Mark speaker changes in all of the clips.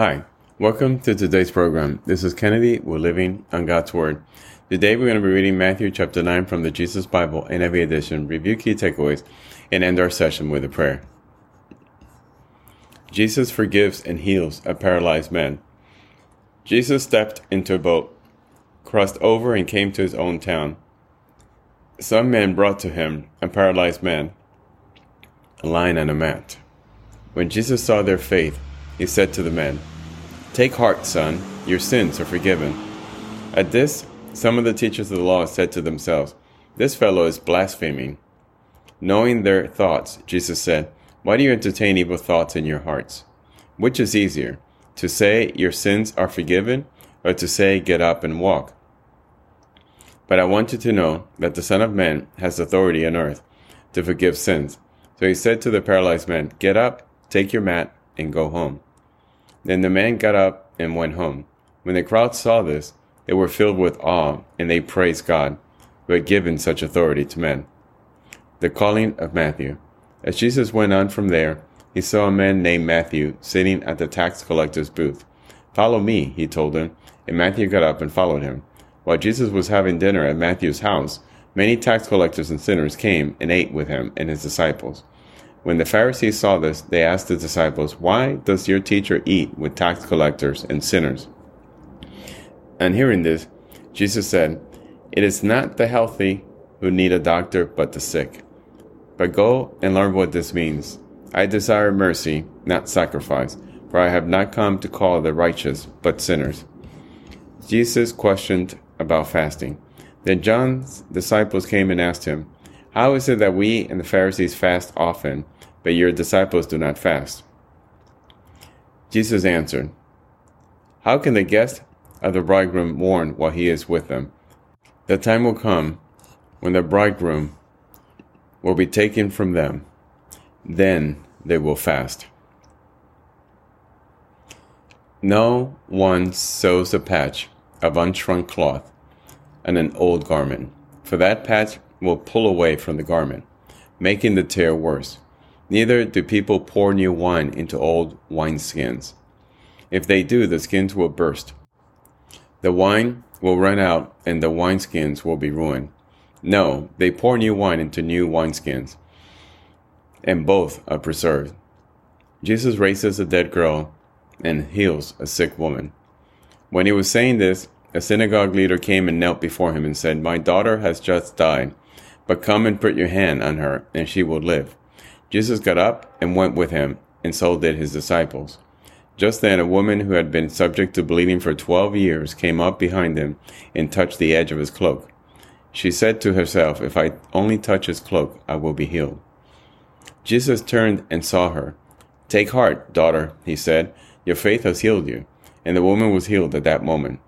Speaker 1: Hi, welcome to today's program. This is Kennedy. We're living on God's Word. Today we're going to be reading Matthew chapter 9 from the Jesus Bible NIV edition, review key takeaways, and end our session with a prayer. Jesus forgives and heals a paralyzed man. Jesus stepped into a boat, crossed over, and came to his own town. Some men brought to him a paralyzed man, lying on a mat. When Jesus saw their faith, he said to the man, Take heart, son, your sins are forgiven. At this, some of the teachers of the law said to themselves, This fellow is blaspheming. Knowing their thoughts, Jesus said, Why do you entertain evil thoughts in your hearts? Which is easier, to say your sins are forgiven, or to say get up and walk? But I want you to know that the Son of Man has authority on earth to forgive sins. So he said to the paralyzed man, Get up, take your mat, and go home. Then the man got up and went home. When the crowd saw this, they were filled with awe, and they praised God, who had given such authority to men. The calling of Matthew. As Jesus went on from there, he saw a man named Matthew sitting at the tax collector's booth. Follow me, he told him, and Matthew got up and followed him. While Jesus was having dinner at Matthew's house, many tax collectors and sinners came and ate with him and his disciples. When the Pharisees saw this, they asked the disciples, Why does your teacher eat with tax collectors and sinners? And hearing this, Jesus said, It is not the healthy who need a doctor, but the sick. But go and learn what this means. I desire mercy, not sacrifice, for I have not come to call the righteous, but sinners. Jesus questioned about fasting. Then John's disciples came and asked him, how is it that we and the Pharisees fast often, but your disciples do not fast? Jesus answered, How can the guest of the bridegroom mourn while he is with them? The time will come when the bridegroom will be taken from them. Then they will fast. No one sews a patch of unshrunk cloth on an old garment, for that patch will pull away from the garment, making the tear worse. Neither do people pour new wine into old wineskins. If they do, the skins will burst. The wine will run out, and the wineskins will be ruined. No, they pour new wine into new wineskins, and both are preserved. Jesus raises a dead girl and heals a sick woman. When he was saying this, a synagogue leader came and knelt before him and said, My daughter has just died but come and put your hand on her, and she will live. Jesus got up and went with him, and so did his disciples. Just then, a woman who had been subject to bleeding for twelve years came up behind him and touched the edge of his cloak. She said to herself, If I only touch his cloak, I will be healed. Jesus turned and saw her. Take heart, daughter, he said. Your faith has healed you. And the woman was healed at that moment.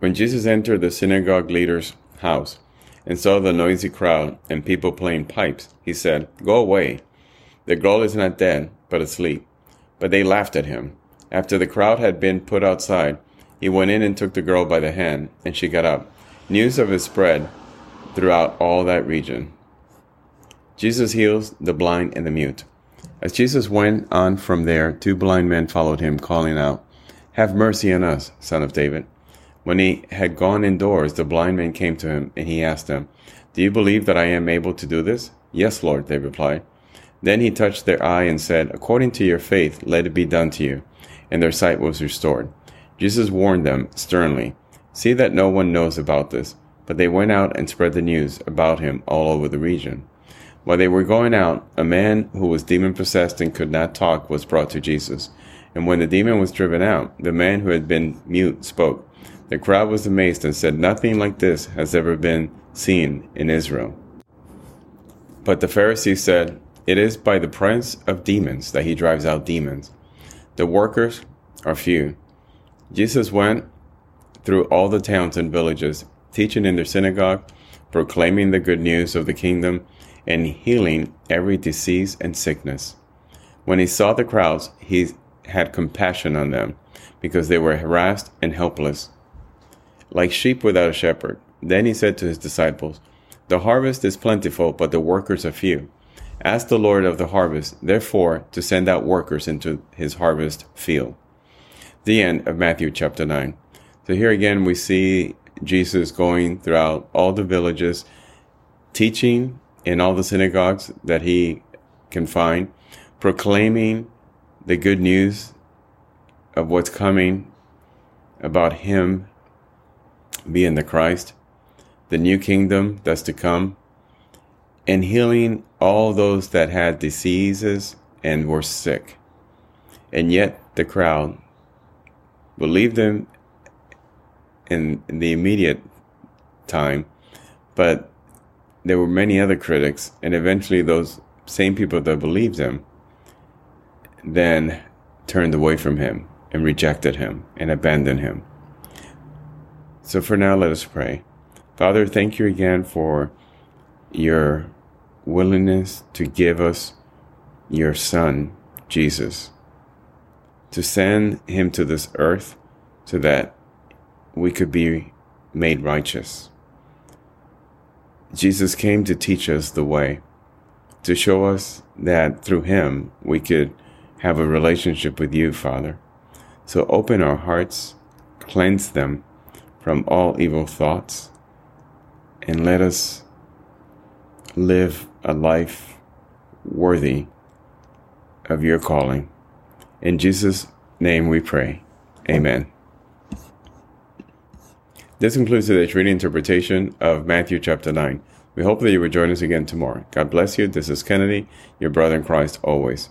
Speaker 1: When Jesus entered the synagogue leader's house, and saw the noisy crowd and people playing pipes, he said, Go away. The girl is not dead, but asleep. But they laughed at him. After the crowd had been put outside, he went in and took the girl by the hand, and she got up. News of it spread throughout all that region. Jesus heals the blind and the mute. As Jesus went on from there, two blind men followed him, calling out, Have mercy on us, son of David. When he had gone indoors, the blind men came to him, and he asked them, Do you believe that I am able to do this? Yes, Lord, they replied. Then he touched their eye and said, According to your faith, let it be done to you. And their sight was restored. Jesus warned them sternly, See that no one knows about this. But they went out and spread the news about him all over the region. While they were going out, a man who was demon possessed and could not talk was brought to Jesus. And when the demon was driven out, the man who had been mute spoke. The crowd was amazed and said, Nothing like this has ever been seen in Israel. But the Pharisees said, It is by the prince of demons that he drives out demons. The workers are few. Jesus went through all the towns and villages, teaching in their synagogue, proclaiming the good news of the kingdom, and healing every disease and sickness. When he saw the crowds, he had compassion on them, because they were harassed and helpless like sheep without a shepherd. Then he said to his disciples, The harvest is plentiful, but the workers are few. Ask the Lord of the harvest, therefore, to send out workers into his harvest field. The end of Matthew chapter 9. So here again, we see Jesus going throughout all the villages, teaching in all the synagogues that he can find, proclaiming the good news of what's coming about him being the Christ, the new kingdom that's to come, and healing all those that had diseases and were sick. And yet the crowd believed him in, in the immediate time, but there were many other critics, and eventually those same people that believed him then turned away from him and rejected him and abandoned him. So for now, let us pray. Father, thank you again for your willingness to give us your Son, Jesus, to send him to this earth so that we could be made righteous. Jesus came to teach us the way, to show us that through him we could have a relationship with you, Father. So open our hearts, cleanse them from all evil thoughts, and let us live a life worthy of your calling. In Jesus' name we pray. Amen. This concludes today's reading interpretation of Matthew chapter 9. We hope that you will join us again tomorrow. God bless you. This is Kennedy, your brother in Christ always.